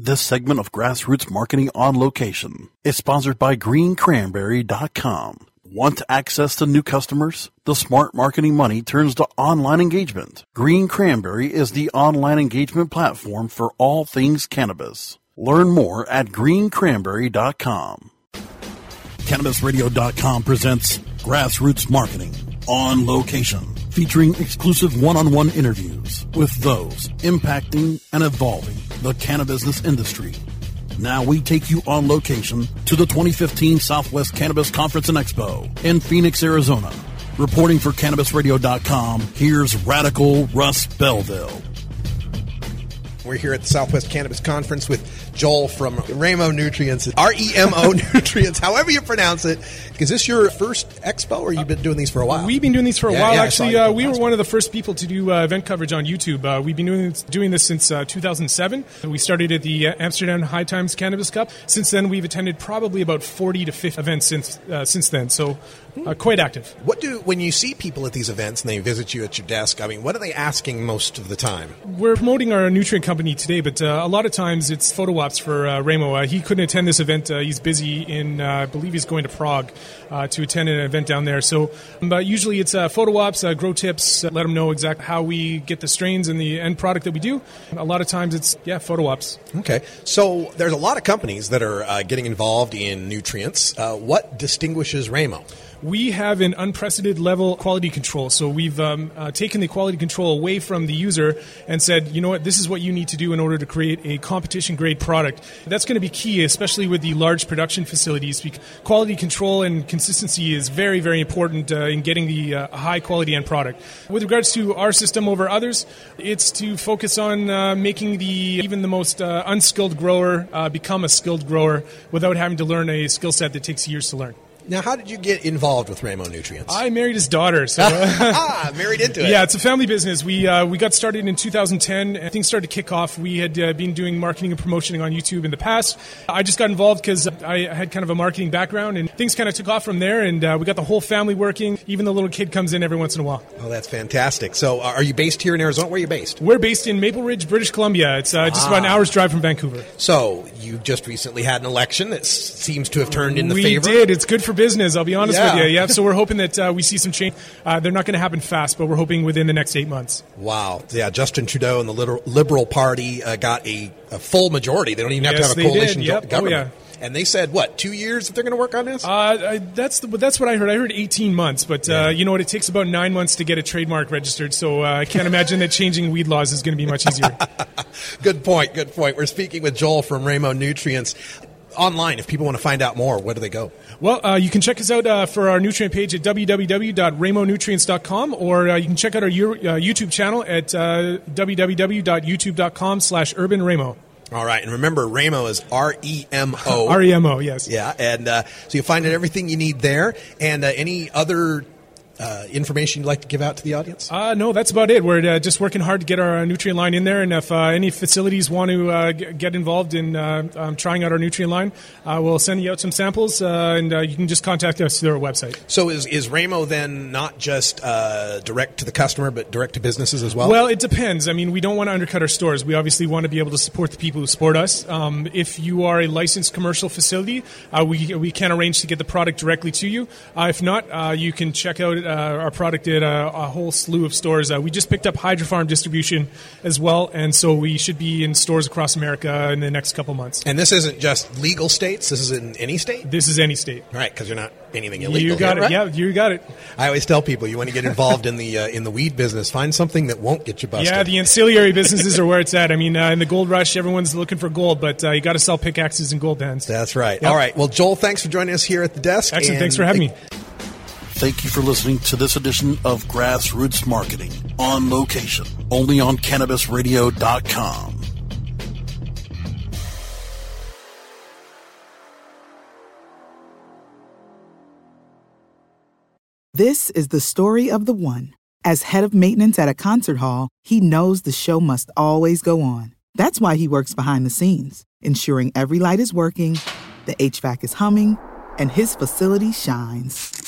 This segment of Grassroots Marketing on Location is sponsored by greencranberry.com. Want access to new customers? The smart marketing money turns to online engagement. Green Cranberry is the online engagement platform for all things cannabis. Learn more at greencranberry.com. CannabisRadio.com presents Grassroots Marketing on Location, featuring exclusive one-on-one interviews with those impacting and evolving the cannabis industry. Now we take you on location to the 2015 Southwest Cannabis Conference and Expo in Phoenix, Arizona. Reporting for CannabisRadio.com, here's Radical Russ Belville. We're here at the Southwest Cannabis Conference with Joel from Remo Nutrients, R E M O Nutrients, however you pronounce it. Is this your first expo, or you've been doing these for a while? We've been doing these for a Yeah, while. yeah, Actually, uh, we were one of the first people to do uh, event coverage on YouTube. Uh, we've been doing this, doing this since uh, 2007. We started at the uh, Amsterdam High Times Cannabis Cup. Since then, we've attended probably about 40 to 50 events since uh, since then. So, uh, quite active. What do when you see people at these events and they visit you at your desk? I mean, what are they asking most of the time? We're promoting our nutrient company today, but uh, a lot of times it's photo ops for uh, Remo. Uh, he couldn't attend this event. Uh, he's busy in, uh, I believe he's going to Prague uh, to attend an event down there. So, but usually it's photo ops, grow tips, let them know exactly how we get the strains and the end product that we do. A lot of times it's, yeah, photo ops. Okay, so there's a lot of companies that are getting involved in nutrients. What distinguishes Remo? We have an unprecedented level quality control. So we've um, uh, taken the quality control away from the user and said, you know what, this is what you need to do in order to create a competition grade product. That's going to be key, especially with the large production facilities. Quality control and consistency is very, very important uh, in getting the uh, high quality end product. With regards to our system over others, it's to focus on uh, making the even the most uh, unskilled grower uh, become a skilled grower without having to learn a skill set that takes years to learn. Now, how did you get involved with Remo Nutrients? I married his daughter, so ah, married into it. yeah, it's a family business. We uh, we got started in 2010. and Things started to kick off. We had uh, been doing marketing and promoting on YouTube in the past. I just got involved because I had kind of a marketing background, and things kind of took off from there. And uh, we got the whole family working. Even the little kid comes in every once in a while. Oh, that's fantastic. So, uh, are you based here in Arizona? Where are you based? We're based in Maple Ridge, British Columbia. It's uh, just about an Ah. hour's drive from Vancouver. So, you just recently had an election that seems to have turned in the we favor. did. It's good for business. I'll be honest Yeah. with you. Yeah. So we're hoping that uh, we see some change. Uh, they're not going to happen fast, but we're hoping within the next eight months. Wow. Yeah, Justin Trudeau and the Liberal Party uh, got a, a full majority. They don't even have Yes, to have a coalition Yep. Oh, government. And they said, what, two years that they're going to work on this? Uh, I, that's the, that's what I heard. I heard 18 months, but uh, you know what? It takes about nine months to get a trademark registered. So uh, I can't imagine that changing weed laws is going to be much easier. good point, good point. We're speaking with Joel from Remo Nutrients. Online, if people want to find out more, where do they go? well, uh, you can check us out uh, for our nutrient page at www.remonutrients.com, or uh, you can check out our Euro- uh, YouTube channel at uh, www.youtube.com slash urbanremo. All right, and remember, Remo is R E M O. R-E-M-O, yes. Yeah, and uh, so you'll find out everything you need there. And uh, any other uh, information you'd like to give out to the audience? Uh, no, that's about it. We're uh, just working hard to get our nutrient line in there, and if uh, any facilities want to uh, get involved in uh, um, trying out our nutrient line, we'll send you out some samples, and you can just contact us through our website. So is, is Remo then not just direct to the customer, but direct to businesses as well? Well, it depends. I mean, we don't want to undercut our stores. We obviously want to be able to support the people who support us. Um, if you are a licensed commercial facility, we, we can arrange to get the product directly to you. if not, you can check out uh, our product at a, a, whole slew of stores. Uh, we just picked up Hydrofarm distribution as well, and so we should be in stores across America in the next couple months. And this isn't just legal states. This is in any state. This is any state. Right, because you're not anything illegal. You got here, it. Right? Yeah, you got it. I always tell people you want to get involved in the uh, in the weed business. Find something that won't get you busted. Yeah, the ancillary businesses are where it's at. I mean, uh, in the gold rush, everyone's looking for gold, but uh, you got to sell pickaxes and gold pens. That's right. Yep. All right. Well, Joel, thanks for joining us here at the desk. Excellent. Thanks for having me. Thank you for listening to this edition of Grassroots Marketing on location, only on CannabisRadio.com. This is the story of the one. As head of maintenance at a concert hall, he knows the show must always go on. That's why he works behind the scenes, ensuring every light is working, the HVAC is humming, and his facility shines.